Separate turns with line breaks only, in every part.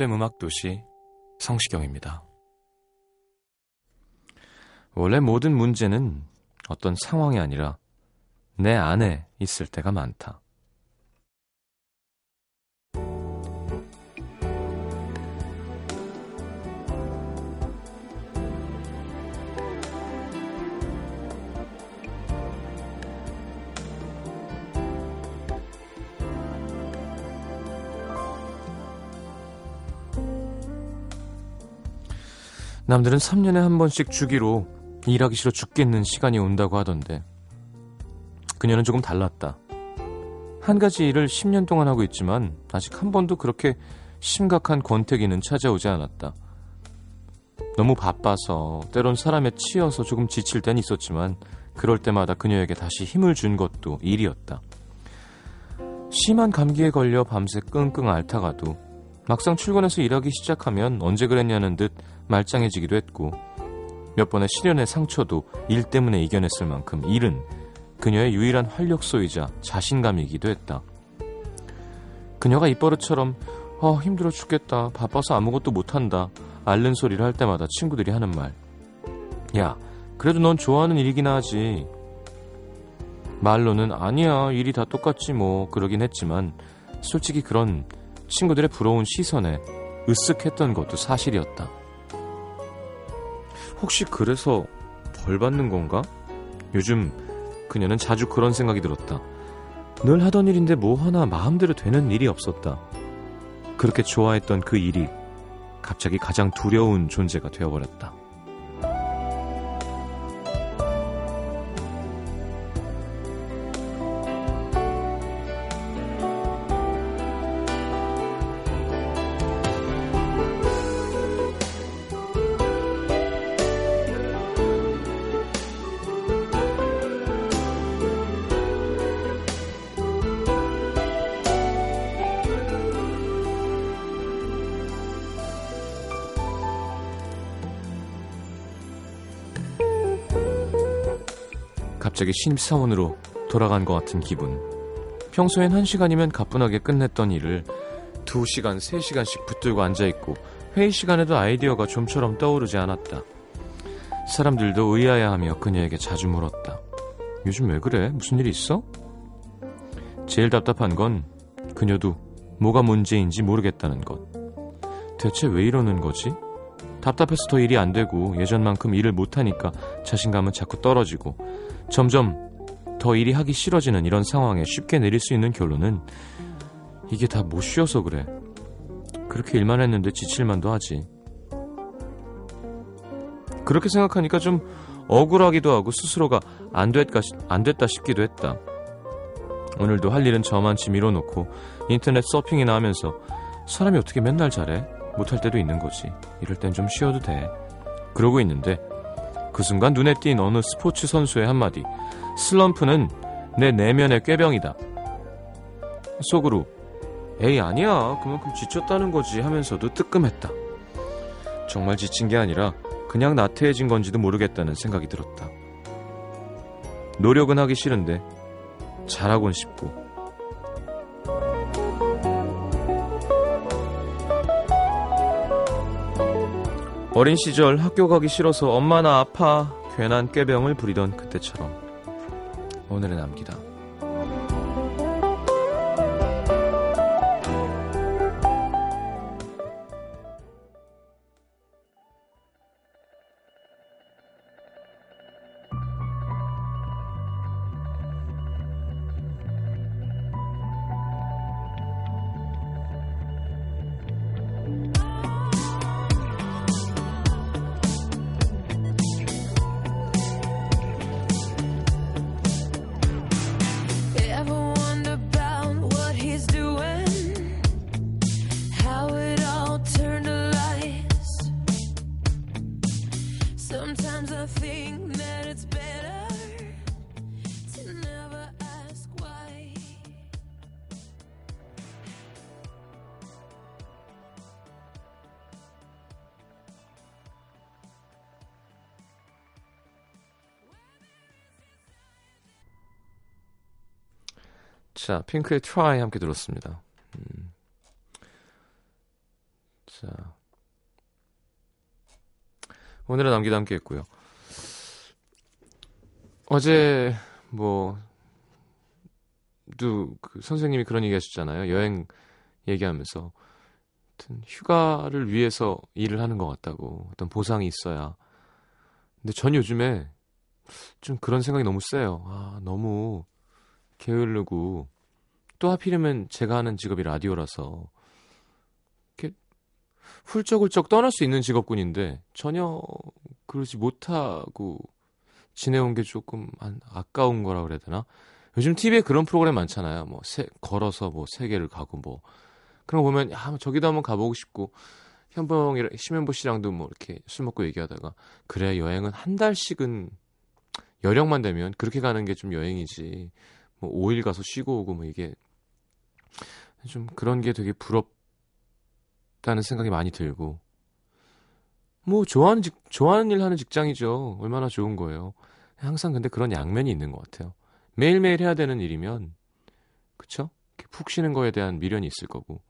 FM 음악 도시 성시경입니다. 원래 모든 문제는 어떤 상황이 아니라 내 안에 있을 때가 많다. 남들은 3년에 한 번씩 주기로 일하기 싫어 죽겠는 시간이 온다고 하던데 그녀는 조금 달랐다. 한 가지 일을 10년 동안 하고 있지만 아직 한 번도 그렇게 심각한 권태기는 찾아오지 않았다. 너무 바빠서 때론 사람에 치여서 조금 지칠 땐 있었지만 그럴 때마다 그녀에게 다시 힘을 준 것도 일이었다. 심한 감기에 걸려 밤새 끙끙 앓다가도 막상 출근해서 일하기 시작하면 언제 그랬냐는 듯 말짱해지기도 했고 몇 번의 시련의 상처도 일 때문에 이겨냈을 만큼 일은 그녀의 유일한 활력소이자 자신감이기도 했다. 그녀가 입버릇처럼 어, 힘들어 죽겠다. 바빠서 아무것도 못한다. 앓는 소리를 할 때마다 친구들이 하는 말. 야, 그래도 넌 좋아하는 일이긴 하지. 말로는 아니야. 일이 다 똑같지 뭐. 그러긴 했지만 솔직히 그런 친구들의 부러운 시선에 으쓱했던 것도 사실이었다. 혹시 그래서 벌 받는 건가? 요즘 그녀는 자주 그런 생각이 들었다. 늘 하던 일인데 뭐 하나 마음대로 되는 일이 없었다. 그렇게 좋아했던 그 일이 갑자기 가장 두려운 존재가 되어버렸다. 갑자기 신입사원으로 돌아간 것 같은 기분. 평소엔 한 시간이면 가뿐하게 끝냈던 일을 두 시간, 세 시간씩 붙들고 앉아있고 회의 시간에도 아이디어가 좀처럼 떠오르지 않았다. 사람들도 의아해하며 그녀에게 자주 물었다. 요즘 왜 그래? 무슨 일 있어? 제일 답답한 건 그녀도 뭐가 문제인지 모르겠다는 것. 대체 왜 이러는 거지? 답답해서 더 일이 안 되고 예전만큼 일을 못하니까 자신감은 자꾸 떨어지고 점점 더 일이 하기 싫어지는 이런 상황에 쉽게 내릴 수 있는 결론은 이게 다 못 쉬어서 그래. 그렇게 일만 했는데 지칠만도 하지. 그렇게 생각하니까 좀 억울하기도 하고 스스로가 안, 됐까, 안 됐다 싶기도 했다. 오늘도 할 일은 저만치 밀어 놓고 인터넷 서핑이나 하면서 사람이 어떻게 맨날 잘해? 못할 때도 있는 거지. 이럴 땐 좀 쉬어도 돼. 그러고 있는데 그 순간 눈에 띈 어느 스포츠 선수의 한마디. 슬럼프는 내 내면의 꾀병이다. 속으로 에이 아니야 그만큼 지쳤다는 거지 하면서도 뜨끔했다. 정말 지친 게 아니라 그냥 나태해진 건지도 모르겠다는 생각이 들었다. 노력은 하기 싫은데 잘하곤 싶고 어린 시절 학교 가기 싫어서 엄마 나 아파 괜한 꾀병을 부리던 그때처럼 오늘의 남기다. 자, 핑크의 Try 함께 들었습니다. 음. 자. 오늘은 남기도 함께 했고요. 어제, 뭐, 또그 선생님이 그런 얘기 하셨잖아요. 여행 얘기하면서. 휴가를 위해서 일을 하는 것 같다고. 어떤 보상이 있어야. 근데 전 요즘에 좀 그런 생각이 너무 세요. 아, 너무 게으르고 또 하필이면 제가 하는 직업이 라디오라서 이렇게 훌쩍훌쩍 떠날 수 있는 직업군인데 전혀 그러지 못하고 지내온 게 조금 안, 아까운 거라 그래야 되나? 요즘 TV에 그런 프로그램 많잖아요. 뭐 세, 걸어서 뭐 세계를 가고 뭐 그런 거 보면 야 저기도 한번 가보고 싶고 현봉이랑 심현보 씨랑도 뭐 이렇게 술 먹고 얘기하다가 그래 여행은 한 달씩은 여력만 되면 그렇게 가는 게 좀 여행이지 뭐 5일 가서 쉬고 오고 뭐 이게 좀 그런 게 되게 부럽다는 생각이 많이 들고. 뭐 좋아하는 직, 좋아하는 일 하는 직장이죠. 얼마나 좋은 거예요. 항상 근데 그런 양면이 있는 것 같아요. 매일매일 해야 되는 일이면 그쵸? 푹 쉬는 거에 대한 미련이 있을 거고.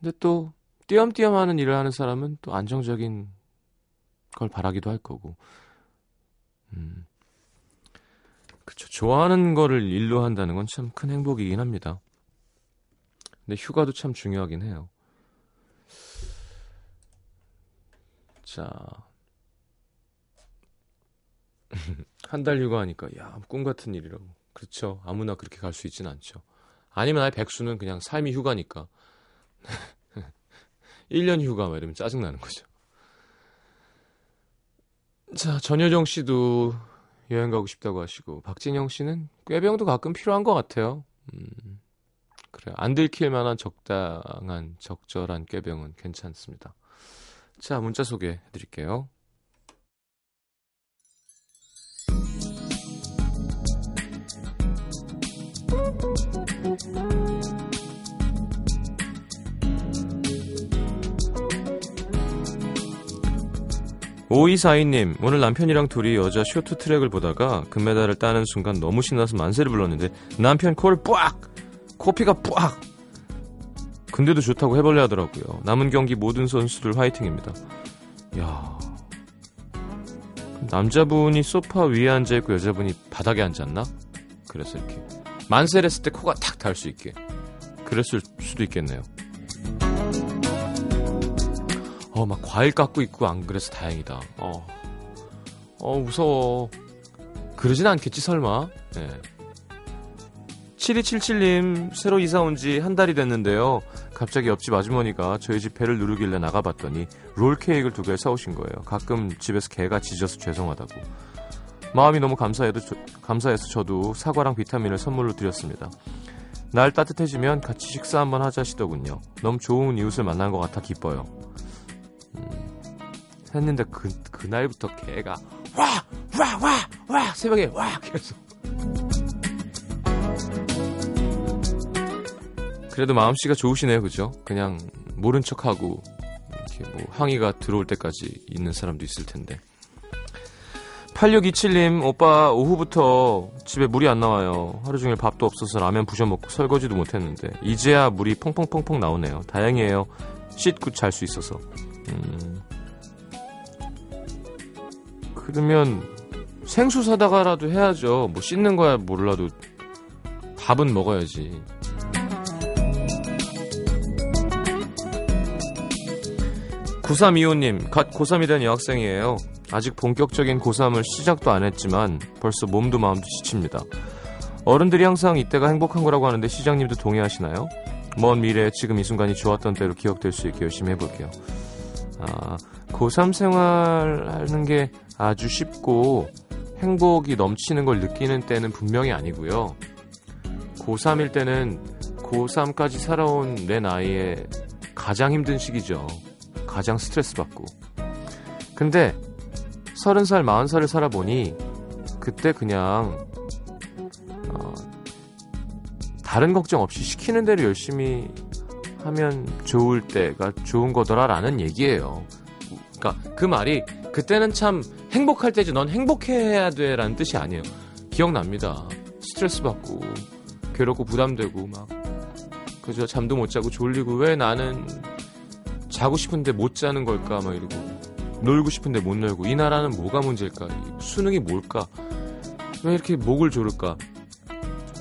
근데 또 띄엄띄엄 하는 일을 하는 사람은 또 안정적인 걸 바라기도 할 거고. 음. 그쵸. 좋아하는 거를 일로 한다는 건 참 큰 행복이긴 합니다. 근데 휴가도 참 중요하긴 해요. 자. 한 달 휴가 하니까, 야, 꿈 같은 일이라고. 그렇죠. 아무나 그렇게 갈 수 있진 않죠. 아니면 아예 백수는 그냥 삶이 휴가니까. 1년 휴가, 막 이러면 짜증나는 거죠. 자, 전효정 씨도 여행 가고 싶다고 하시고 박진영 씨는 꾀병도 가끔 필요한 것 같아요. 음, 그래요. 안 들킬 만한 적당한 적절한 꾀병은 괜찮습니다. 자, 문자 소개해 드릴게요. 오이사이님 오늘 남편이랑 둘이 여자 쇼트 트랙을 보다가 금메달을 따는 순간 너무 신나서 만세를 불렀는데 남편 코를 뿌악! 코피가 뿌악! 근데도 좋다고 해볼래 하더라고요. 남은 경기 모든 선수들 화이팅입니다. 야 남자분이 소파 위에 앉아있고 여자분이 바닥에 앉았나? 그래서 이렇게 만세를 했을 때 코가 탁달수 있게 그랬을 수도 있겠네요. 어, 막 과일 깎고 있고 안 그래서 다행이다. 어, 어 무서워. 그러진 않겠지, 설마. 네. 7277님, 새로 이사 온 지 한 달이 됐는데요. 갑자기 옆집 아주머니가 저희 집 배를 누르길래 나가봤더니 롤 케이크를 두 개 사오신 거예요. 가끔 집에서 개가 짖어서 죄송하다고. 마음이 너무 감사해도 저, 감사해서 저도 사과랑 비타민을 선물로 드렸습니다. 날 따뜻해지면 같이 식사 한번 하자시더군요. 너무 좋은 이웃을 만난 것 같아 기뻐요. 했는데 그 그날부터 개가 와 와 와 와 새벽에 와 계속. 그래도 마음씨가 좋으시네요 그죠? 그냥 모른 척하고 이렇게 뭐 항의가 들어올 때까지 있는 사람도 있을 텐데. 8627님 오빠 오후부터 집에 물이 안 나와요. 하루 종일 밥도 없어서 라면 부셔 먹고 설거지도 못 했는데 이제야 물이 펑펑펑펑 나오네요. 다행이에요. 씻고 잘 수 있어서 음. 그러면 생수 사다가라도 해야죠. 뭐 씻는 거야 몰라도 밥은 먹어야지. 구삼이호님, 갓 고3이 된 여학생이에요. 아직 본격적인 고3을 시작도 안 했지만 벌써 몸도 마음도 지칩니다. 어른들이 항상 이때가 행복한 거라고 하는데 시장님도 동의하시나요? 먼 미래에 지금 이 순간이 좋았던 때로 기억될 수 있게 열심히 해볼게요. 아, 고3 생활하는 게 아주 쉽고 행복이 넘치는 걸 느끼는 때는 분명히 아니고요. 고3일 때는 고3까지 살아온 내 나이에 가장 힘든 시기죠. 가장 스트레스 받고. 근데 30살, 40살을 살아보니 그때 그냥 어, 다른 걱정 없이 시키는 대로 열심히 하면 좋을 때가 좋은 거더라라는 얘기예요. 그러니까 그 말이 그때는 참 행복할 때지 넌 행복해야 돼라는 뜻이 아니에요. 기억납니다. 스트레스 받고 괴롭고 부담되고 막 그저 잠도 못 자고 졸리고 왜 나는 자고 싶은데 못 자는 걸까 막 이러고 놀고 싶은데 못 놀고 이 나라는 뭐가 문제일까 수능이 뭘까 왜 이렇게 목을 조를까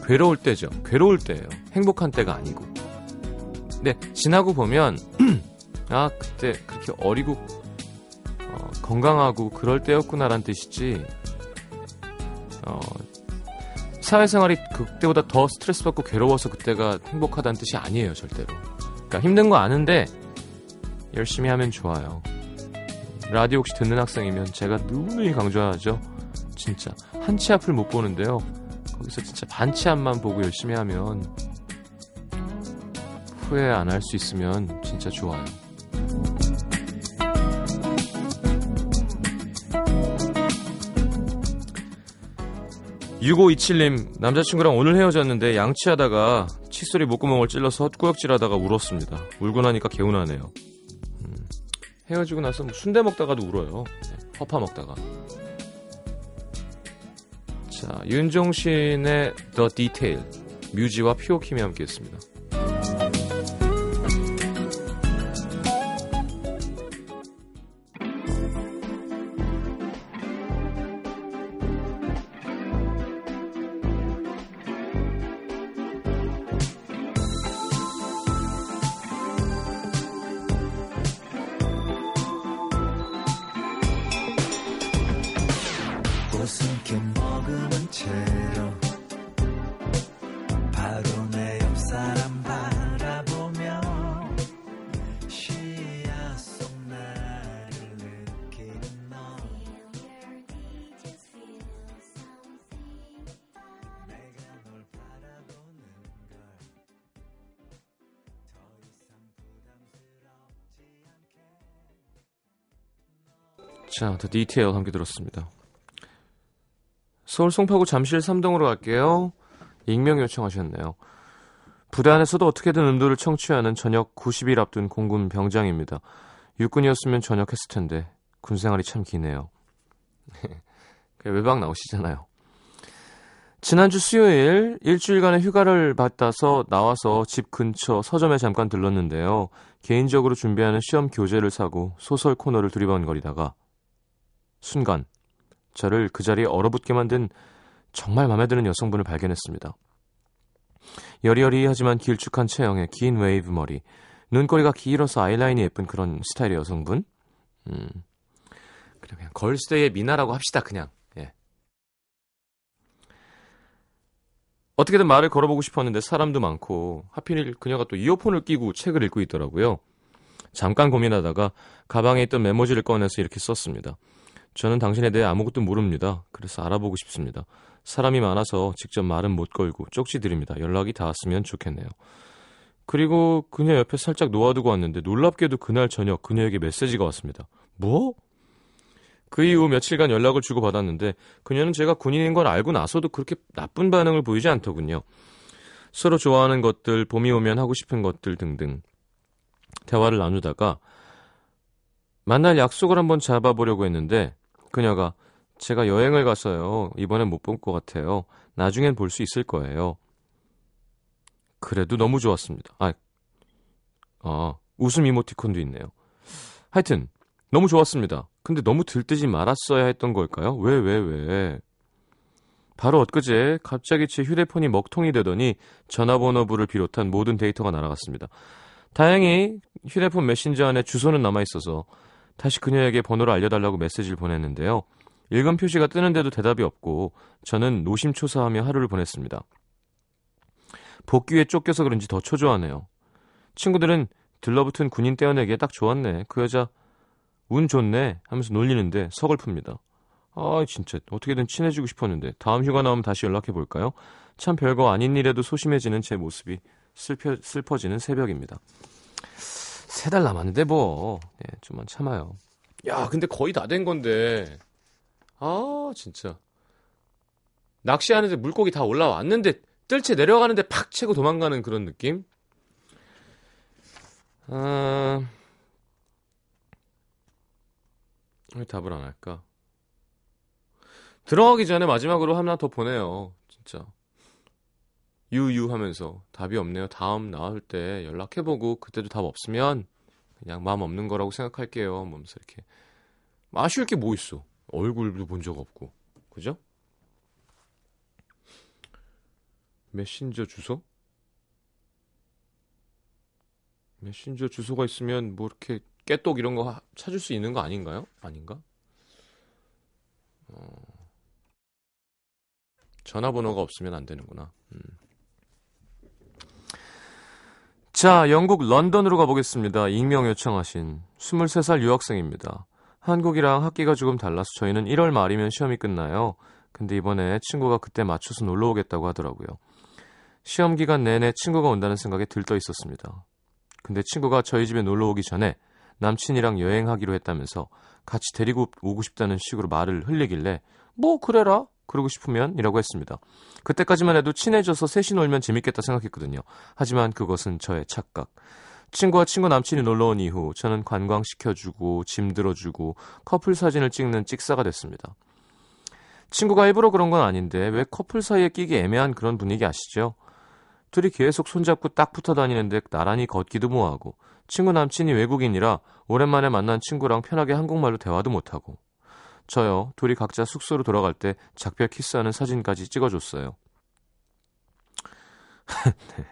괴로울 때죠 괴로울 때예요 행복한 때가 아니고 근데 지나고 보면 아 그때 그렇게 어리고 어, 건강하고 그럴 때였구나란 뜻이지. 어, 사회생활이 그때보다 더 스트레스 받고 괴로워서 그때가 행복하다는 뜻이 아니에요 절대로. 그러니까 힘든 거 아는데 열심히 하면 좋아요. 라디오 혹시 듣는 학생이면 제가 누누이 강조하죠. 진짜. 한 치 앞을 못 보는데요. 거기서 진짜 반치 앞만 보고 열심히 하면 후회 안 할 수 있으면 진짜 좋아요 6527님, 남자친구랑 오늘 헤어졌는데 양치하다가 칫솔이 목구멍을 찔러서 헛구역질하다가 울었습니다. 울고 나니까 개운하네요. 음, 헤어지고 나서 뭐 순대 먹다가도 울어요. 네, 허파 먹다가. 자, 윤종신의 The Detail, 뮤지와 피오킴이 함께 했습니다. 자, The Detail 함께 들었습니다. 서울 송파구 잠실 3동으로 갈게요. 익명 요청하셨네요. 부대 안에서도 어떻게든 음도를 청취하는 저녁 90일 앞둔 공군 병장입니다. 육군이었으면 전역했을 텐데 군 생활이 참 기네요. 외박 나오시잖아요. 지난주 수요일 일주일간의 휴가를 받아서 나와서 집 근처 서점에 잠깐 들렀는데요. 개인적으로 준비하는 시험 교재를 사고 소설 코너를 두리번거리다가 순간 저를 그 자리에 얼어붙게 만든 정말 마음에 드는 여성분을 발견했습니다. 여리여리하지만 길쭉한 체형에 긴 웨이브 머리, 눈꼬리가 길어서 아이라인이 예쁜 그런 스타일의 여성분. 음, 그래 그냥 걸스데이의 민아라고 합시다 그냥. 예. 어떻게든 말을 걸어보고 싶었는데 사람도 많고 하필 그녀가 또 이어폰을 끼고 책을 읽고 있더라고요. 잠깐 고민하다가 가방에 있던 메모지를 꺼내서 이렇게 썼습니다. 저는 당신에 대해 아무것도 모릅니다. 그래서 알아보고 싶습니다. 사람이 많아서 직접 말은 못 걸고 쪽지 드립니다. 연락이 닿았으면 좋겠네요. 그리고 그녀 옆에 살짝 놓아두고 왔는데 놀랍게도 그날 저녁 그녀에게 메시지가 왔습니다. 뭐? 그 이후 며칠간 연락을 주고받았는데 그녀는 제가 군인인 걸 알고 나서도 그렇게 나쁜 반응을 보이지 않더군요. 서로 좋아하는 것들, 봄이 오면 하고 싶은 것들 등등 대화를 나누다가 만날 약속을 한번 잡아보려고 했는데 그녀가 제가 여행을 갔어요. 이번엔 못볼것 같아요. 나중엔 볼 수 있을 거예요. 그래도 너무 좋았습니다. 아, 아, 웃음 이모티콘도 있네요. 하여튼, 너무 좋았습니다. 근데 너무 들뜨지 말았어야 했던 걸까요? 왜, 왜, 왜? 바로 엊그제 갑자기 제 휴대폰이 먹통이 되더니 전화번호부를 비롯한 모든 데이터가 날아갔습니다. 다행히 휴대폰 메신저 안에 주소는 남아있어서 다시 그녀에게 번호를 알려달라고 메시지를 보냈는데요. 읽은 표시가 뜨는데도 대답이 없고 저는 노심초사하며 하루를 보냈습니다. 복귀에 쫓겨서 그런지 더 초조하네요. 친구들은 들러붙은 군인 떼어내기에 딱 좋았네. 그 여자 운 좋네 하면서 놀리는데 서글픕니다. 아 진짜 어떻게든 친해지고 싶었는데 다음 휴가 나오면 다시 연락해 볼까요? 참 별거 아닌 일에도 소심해지는 제 모습이 슬퍼, 슬퍼지는 새벽입니다. 세 달 남았는데 뭐 예, 좀만 참아요. 야 근데 거의 다 된 건데 아 진짜 낚시하는데 물고기 다 올라왔는데 뜰채 내려가는데 팍 채고 도망가는 그런 느낌? 아... 왜 답을 안 할까? 들어가기 전에 마지막으로 하나 더 보내요. 진짜. 유유하면서 답이 없네요. 다음 나올 때 연락해보고 그때도 답 없으면 그냥 마음 없는 거라고 생각할게요. 뭐면서 이렇게 아쉬울 게 뭐 있어. 얼굴도 본 적 없고 그죠? 메신저 주소? 메신저 주소가 있으면 뭐 이렇게 깨똑 이런 거 찾을 수 있는 거 아닌가요? 아닌가? 어... 전화번호가 없으면 안 되는구나. 음. 자, 영국 런던으로 가보겠습니다. 익명 요청하신 23살 유학생입니다. 한국이랑 학기가 조금 달라서 저희는 1월 말이면 시험이 끝나요. 근데 이번에 친구가 그때 맞춰서 놀러 오겠다고 하더라고요. 시험 기간 내내 친구가 온다는 생각에 들떠 있었습니다. 근데 친구가 저희 집에 놀러 오기 전에 남친이랑 여행하기로 했다면서 같이 데리고 오고 싶다는 식으로 말을 흘리길래 뭐 그래라 그러고 싶으면 이라고 했습니다. 그때까지만 해도 친해져서 셋이 놀면 재밌겠다 생각했거든요. 하지만 그것은 저의 착각. 친구와 친구 남친이 놀러 온 이후 저는 관광시켜주고 짐 들어주고 커플 사진을 찍는 찍사가 됐습니다. 친구가 일부러 그런 건 아닌데 왜 커플 사이에 끼기 애매한 그런 분위기 아시죠? 둘이 계속 손잡고 딱 붙어 다니는데 나란히 걷기도 뭐하고 친구 남친이 외국인이라 오랜만에 만난 친구랑 편하게 한국말로 대화도 못하고 저요 둘이 각자 숙소로 돌아갈 때 작별 키스하는 사진까지 찍어줬어요. 네.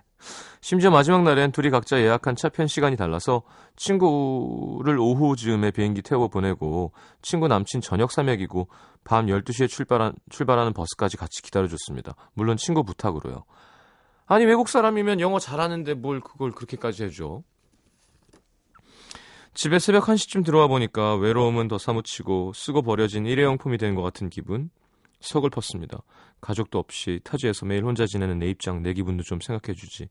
심지어 마지막 날엔 둘이 각자 예약한 차편 시간이 달라서 친구를 오후 즈음에 비행기 태워 보내고 친구 남친 저녁 삼약이고 밤 12시에 출발한, 출발하는 버스까지 같이 기다려줬습니다. 물론 친구 부탁으로요. 아니 외국 사람이면 영어 잘하는데 뭘 그걸 그렇게까지 해줘? 집에 새벽 1시쯤 들어와 보니까 외로움은 더 사무치고 쓰고 버려진 일회용품이 된 것 같은 기분 서글펐습니다. 가족도 없이 타지에서 매일 혼자 지내는 내 입장, 내 기분도 좀 생각해주지.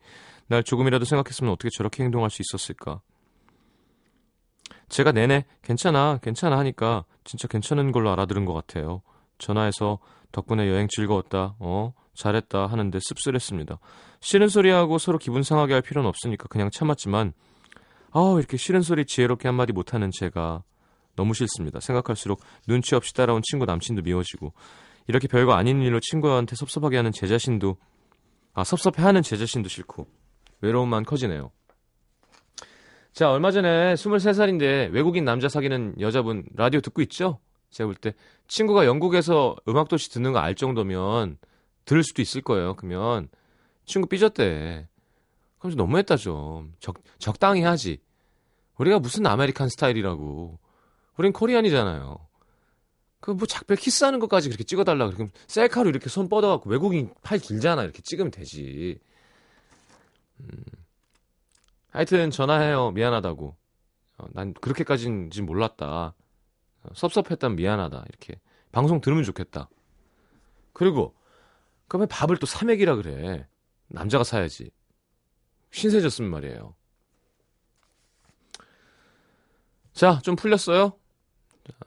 날 조금이라도 생각했으면 어떻게 저렇게 행동할 수 있었을까? 제가 내내 괜찮아, 괜찮아 하니까 진짜 괜찮은 걸로 알아들은 것 같아요. 전화해서 덕분에 여행 즐거웠다, 어, 잘했다 하는데 씁쓸했습니다. 싫은 소리하고 서로 기분 상하게 할 필요는 없으니까 그냥 참았지만 아 이렇게 싫은 소리 지혜롭게 한마디 못하는 제가 너무 싫습니다. 생각할수록 눈치 없이 따라온 친구 남친도 미워지고 이렇게 별거 아닌 일로 친구한테 섭섭하게 하는 제 자신도 아 섭섭해하는 제 자신도 싫고 외로움만 커지네요. 자 얼마 전에 23살인데 외국인 남자 사귀는 여자분 라디오 듣고 있죠? 제가 볼 때 친구가 영국에서 음악도시 듣는 거 알 정도면 들을 수도 있을 거예요. 그러면 친구 삐졌대. 그럼 좀 너무했다 좀. 적, 적당히 하지. 우리가 무슨 American 스타일이라고. 우린 Korean이잖아요. 그 뭐 작별 키스하는 것까지 그렇게 찍어달라 그러면 셀카로 이렇게 손 뻗어갖고 외국인 팔 길잖아 이렇게 찍으면 되지. 음. 하여튼 전화해요 미안하다고. 어, 난 그렇게까지인지 몰랐다. 어, 섭섭했다면 미안하다 이렇게 방송 들으면 좋겠다. 그리고 그럼 왜 밥을 또 사맥이라 그래? 남자가 사야지. 신세졌으면 말이에요. 자, 좀 풀렸어요?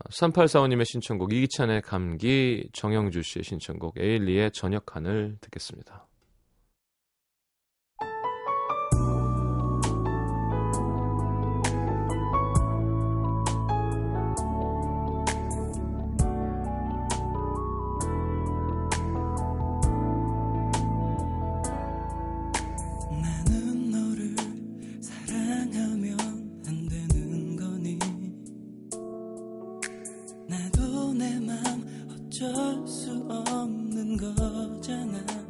3845님의 신청곡 이기찬의 감기, 정영주 씨의 신청곡 에일리의 저녁 하늘 듣겠습니다.
나도 내 맘 어쩔 수 없는 거잖아.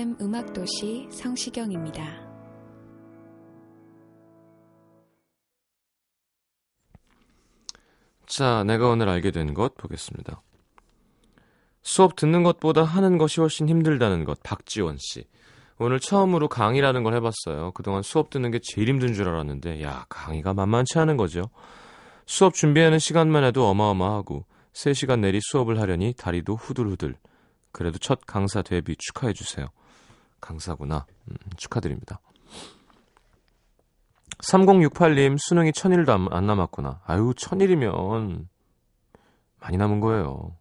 FM 음악도시 성시경입니다.
자, 내가 오늘 알게 된 것 보겠습니다. 수업 듣는 것보다 하는 것이 훨씬 힘들다는 것, 박지원 씨. 오늘 처음으로 강의라는 걸 해봤어요. 그동안 수업 듣는 게 제일 힘든 줄 알았는데, 야, 강의가 만만치 않은 거죠. 수업 준비하는 시간만 해도 어마어마하고, 3시간 내리 수업을 하려니 다리도 후들후들. 그래도 첫 강사 데뷔 축하해주세요. 강사구나. 음, 축하드립니다. 3068님, 수능이 천일도 안, 안 남았구나. 아유, 천일이면 많이 남은 거예요.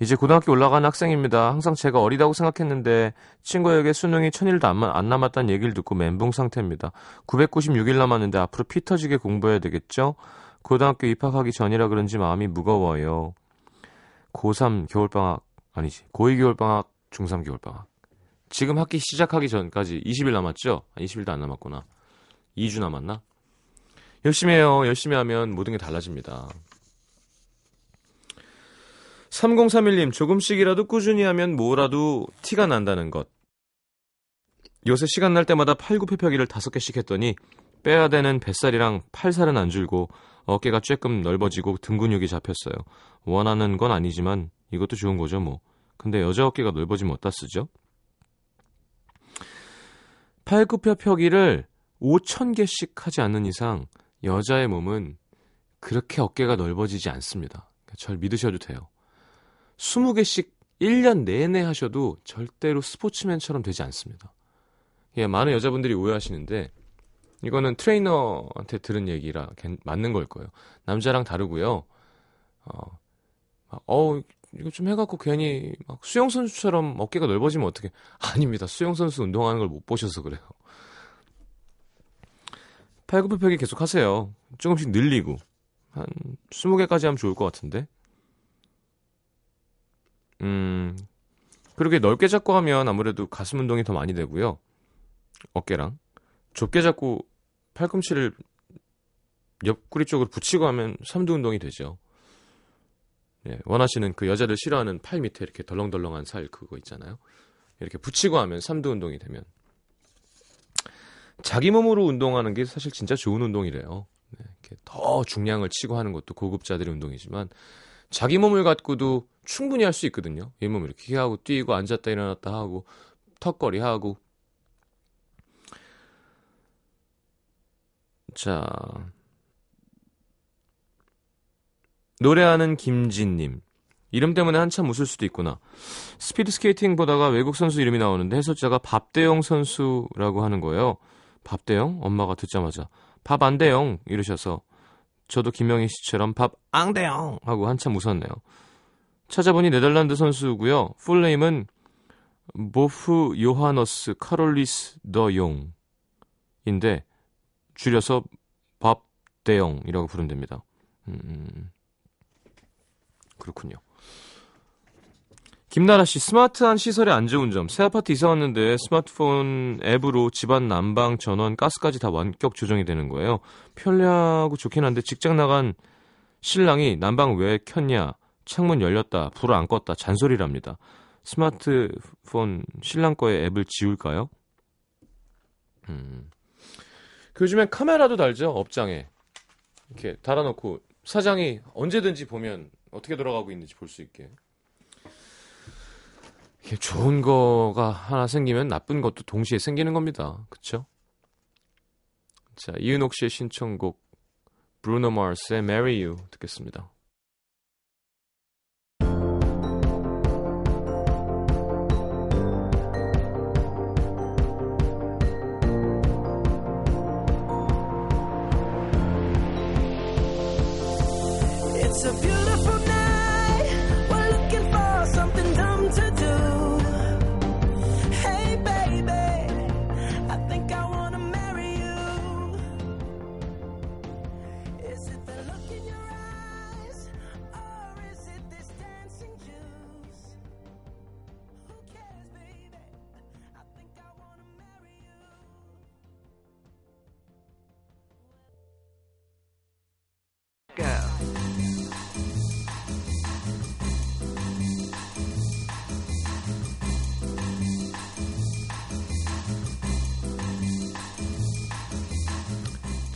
이제 고등학교 올라간 학생입니다. 항상 제가 어리다고 생각했는데 친구에게 수능이 천일도 안, 안 남았다는 얘기를 듣고 멘붕 상태입니다. 996일 남았는데 앞으로 피 터지게 공부해야 되겠죠? 고등학교 입학하기 전이라 그런지 마음이 무거워요. 고3 겨울방학, 아니지, 고2 겨울방학, 중3 겨울방학. 지금 학기 시작하기 전까지 20일 남았죠? 20일도 안 남았구나. 2주 남았나? 열심히 해요. 열심히 하면 모든 게 달라집니다. 3031님, 조금씩이라도 꾸준히 하면 뭐라도 티가 난다는 것. 요새 시간 날 때마다 팔굽혀펴기를 다섯 개씩 했더니 빼야 되는 뱃살이랑 팔살은 안 줄고 어깨가 쬐끔 넓어지고 등 근육이 잡혔어요. 원하는 건 아니지만 이것도 좋은 거죠, 뭐. 근데 여자 어깨가 넓어지면 어디다 쓰죠? 팔굽혀 펴기를 5천 개씩 하지 않는 이상 여자의 몸은 그렇게 어깨가 넓어지지 않습니다. 절 믿으셔도 돼요. 20개씩 1년 내내 하셔도 절대로 스포츠맨처럼 되지 않습니다. 예, 많은 여자분들이 오해하시는데 이거는 트레이너한테 들은 얘기라 맞는 걸 거예요. 남자랑 다르고요. 어, 어 이거 좀 해갖고 괜히 막 수영 선수처럼 어깨가 넓어지면 어떻게? 아닙니다. 수영 선수 운동하는 걸 못 보셔서 그래요. 팔굽혀펴기 계속 하세요. 조금씩 늘리고 한 20개까지 하면 좋을 것 같은데. 음, 그렇게 넓게 잡고 하면 아무래도 가슴 운동이 더 많이 되고요. 어깨랑. 좁게 잡고 팔꿈치를 옆구리 쪽으로 붙이고 하면 삼두 운동이 되죠. 예, 원하시는 그 여자들 싫어하는 팔 밑에 이렇게 덜렁덜렁한 살 그거 있잖아요. 이렇게 붙이고 하면 삼두 운동이 되면 자기 몸으로 운동하는 게 사실 진짜 좋은 운동이래요. 네, 이렇게 더 중량을 치고 하는 것도 고급자들의 운동이지만 자기 몸을 갖고도 충분히 할 수 있거든요. 이 몸을 이렇게 하고 뛰고 앉았다 일어났다 하고 턱걸이 하고 자 노래하는 김진님 이름 때문에 한참 웃을 수도 있구나. 스피드 스케이팅 보다가 외국 선수 이름이 나오는데 해설자가 밥대영 선수라고 하는 거예요. 밥대영? 엄마가 듣자마자 밥 안 대영 이러셔서 저도 김영희 씨처럼 밥 앙대영 하고 한참 웃었네요. 찾아보니 네덜란드 선수고요. full name은 보프 요하너스 카롤리스 더 용인데 줄여서 밥 대영이라고 부르면 됩니다. 음, 그렇군요. 김나라 씨, 스마트한 시설의 안 좋은 점. 새 아파트 이사 왔는데 스마트폰 앱으로 집안 난방, 전원, 가스까지 다 원격 조정이 되는 거예요. 편리하고 좋긴 한데 직장 나간 신랑이 난방 왜 켰냐, 창문 열렸다, 불을 안 껐다, 잔소리랍니다. 스마트폰 신랑 거의 앱을 지울까요? 음. 그 요즘엔 카메라도 달죠, 업장에. 이렇게 달아놓고 사장이 언제든지 보면 어떻게 돌아가고 있는지 볼 수 있게. 이게 좋은 거가 하나 생기면 나쁜 것도 동시에 생기는 겁니다. 그쵸? 자, 이은옥 씨의 신청곡 브루노 마스의 Marry You 듣겠습니다.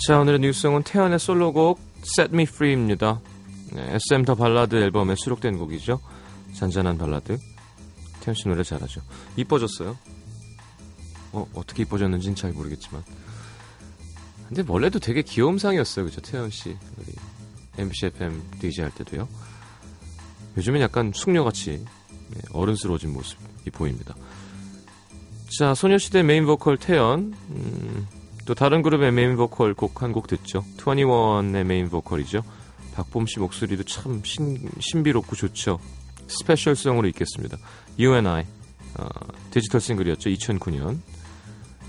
자, 오늘의 뉴스성은 태연의 솔로곡 Set Me Free입니다. 네, SM 더 발라드 앨범에 수록된 곡이죠. 잔잔한 발라드. 태연 씨 노래 잘하죠. 이뻐졌어요. 어, 어떻게 이뻐졌는지는 잘 모르겠지만. 근데 원래도 되게 귀여움상이었어요. 그죠? 태연 씨. 우리 MBC FM DJ 할 때도요. 요즘엔 약간 숙녀같이 네, 어른스러워진 모습이 보입니다. 자, 소녀시대 메인 보컬 태연. 음, 또 다른 그룹의 메인 보컬 곡 한 곡 듣죠. 2NE1의 메인 보컬이죠. 박봄 씨 목소리도 참 신, 신비롭고 좋죠. 스페셜성으로 읽겠습니다. You and I. 어, 디지털 싱글이었죠. 2009년.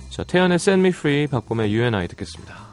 자, 태연의 Set Me Free, 박봄의 You and I 듣겠습니다.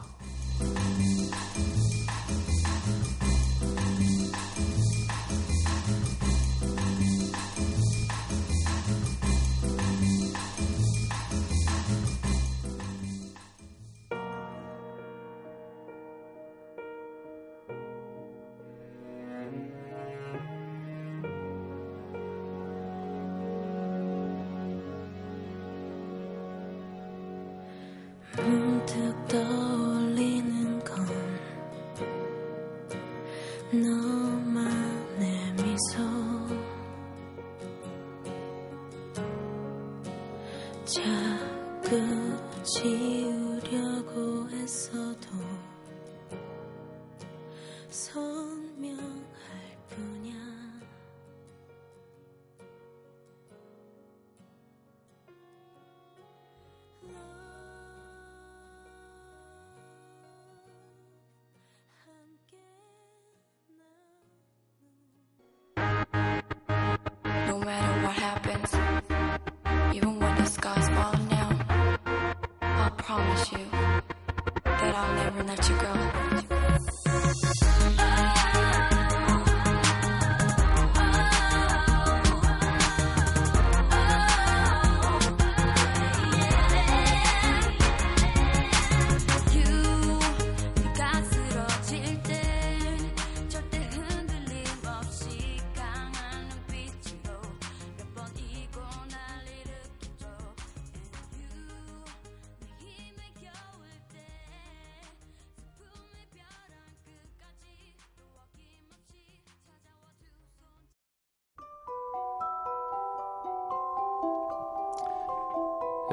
Never that you go.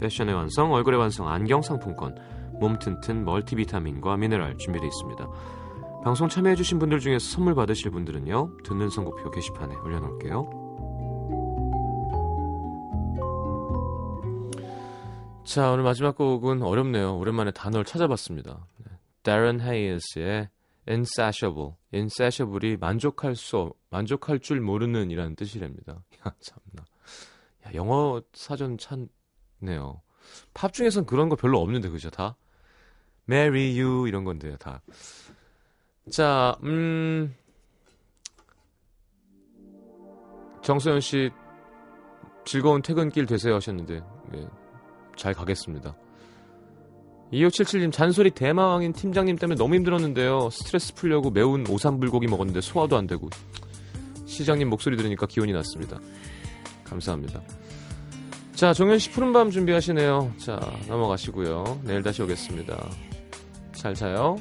패션의 완성 얼굴의 완성 안경 상품권 몸 튼튼 멀티비타민과 미네랄 준비되어 있습니다. 방송 참여해주신 분들 중에서 선물 받으실 분들은요 듣는 선곡표 게시판에 올려놓을게요. 자 오늘 마지막 곡은 어렵네요. 오랜만에 단어를 찾아봤습니다. 네. Darren Hayes의 Insatiable, Insatiable이 만족할 수 없- 만족할 줄 모르는 이라는 뜻이랍니다. 야 참나. 야, 영어 사전 찾 네요. 팝 중에선 그런 거 별로 없는데 그죠 다? Marry you 이런 건데요 다. 자, 음 정소연 씨 즐거운 퇴근길 되세요 하셨는데 예, 잘 가겠습니다. 2577님 잔소리 대마왕인 팀장님 때문에 너무 힘들었는데요. 스트레스 풀려고 매운 오삼불고기 먹었는데 소화도 안 되고 시장님 목소리 들으니까 기운이 났습니다. 감사합니다. 자, 종현 씨 푸른 밤 준비하시네요. 자, 넘어가시고요. 내일 다시 오겠습니다. 잘 자요.